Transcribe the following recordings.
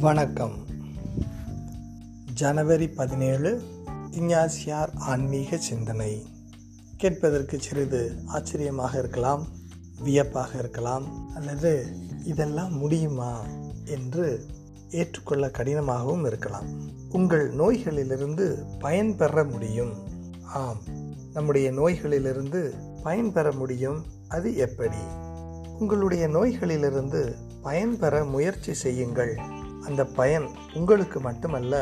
வணக்கம். ஜனவரி பதினேழு இஞ்ஞாசியார் ஆன்மீக சிந்தனை. கேட்பதற்கு சிறிது ஆச்சரியமாக இருக்கலாம் வியப்பாக இருக்கலாம் அல்லது இதெல்லாம் முடியுமா என்று ஏற்றுக்கொள்ள கடினமாகவும் இருக்கலாம். உங்கள் நோய்களிலிருந்து பயன்பெற முடியும். ஆம் நம்முடைய நோய்களிலிருந்து பயன்பெற முடியும். அது எப்படி? உங்களுடைய நோய்களிலிருந்து பயன்பெற முயற்சி செய்யுங்கள். அந்த பயன் உங்களுக்கு மட்டுமல்ல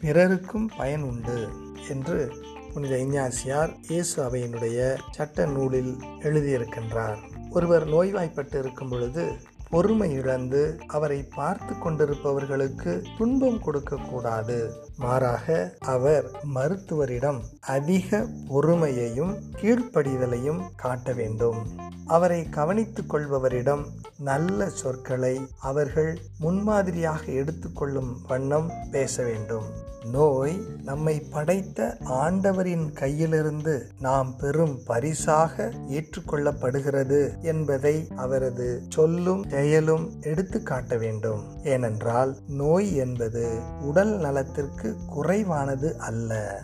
பிறருக்கும் பயன் உண்டு என்று புனித இஞ்ஞாசியார் இயேசு அவையினுடைய சட்ட நூலில் எழுதியிருக்கின்றார். ஒருவர் நோய்வாய்ப்பட்டு இருக்கும் பொழுது பொறுமை இழந்து அவரை பார்த்து கொண்டிருப்பவர்களுக்கு துன்பம் கொடுக்கக்கூடாது மாறாக அவர் மருத்துவரிடம் அதிக பொறுமையையும் கீழ்ப்படிதலையும் காட்ட வேண்டும். அவரை கவனித்துக் கொள்பவரிடம் நல்ல சொற்களை அவர்கள் முன்மாதிரியாக எடுத்துக்கொள்ளும் வண்ணம் பேச வேண்டும். நோய் நம்மை படைத்த ஆண்டவரின் கையிலிருந்து நாம் பெறும் பரிசாக ஏற்றுக்கொள்ளப்படுகிறது என்பதை அவரது சொல்லும் செயலும் எடுத்து காட்ட வேண்டும். ஏனென்றால் நோய் என்பது உடல் நலத்திற்கு குறைவானது அல்ல.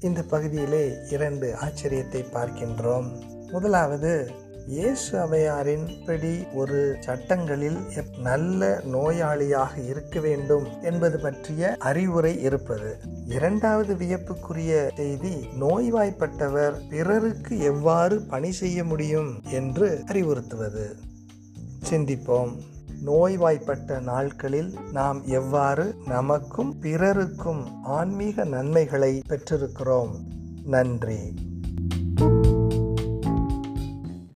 இந்த பகுதியிலே இரண்டு ஆச்சரியத்தை பார்க்கின்றோம். முதலாவது இயேசு அவையாரின் படி ஒரு சட்டங்களில் நல்ல நோயாளியாக இருக்க வேண்டும் என்பது பற்றிய அறிவுரை இருப்பது. இரண்டாவது வியப்புக்குரிய செய்தி நோய்வாய்ப்பட்டவர் பிறருக்கு எவ்வாறு பணி செய்ய முடியும் என்று அறிவுறுத்துவது. சிந்திப்போம். நோய்வாய்ப்பட்ட நாட்களில் நாம் எவ்வாறு நமக்கும் பிறருக்கும் ஆன்மீக நன்மைகளை பெற்றிருக்கிறோம்? நன்றி.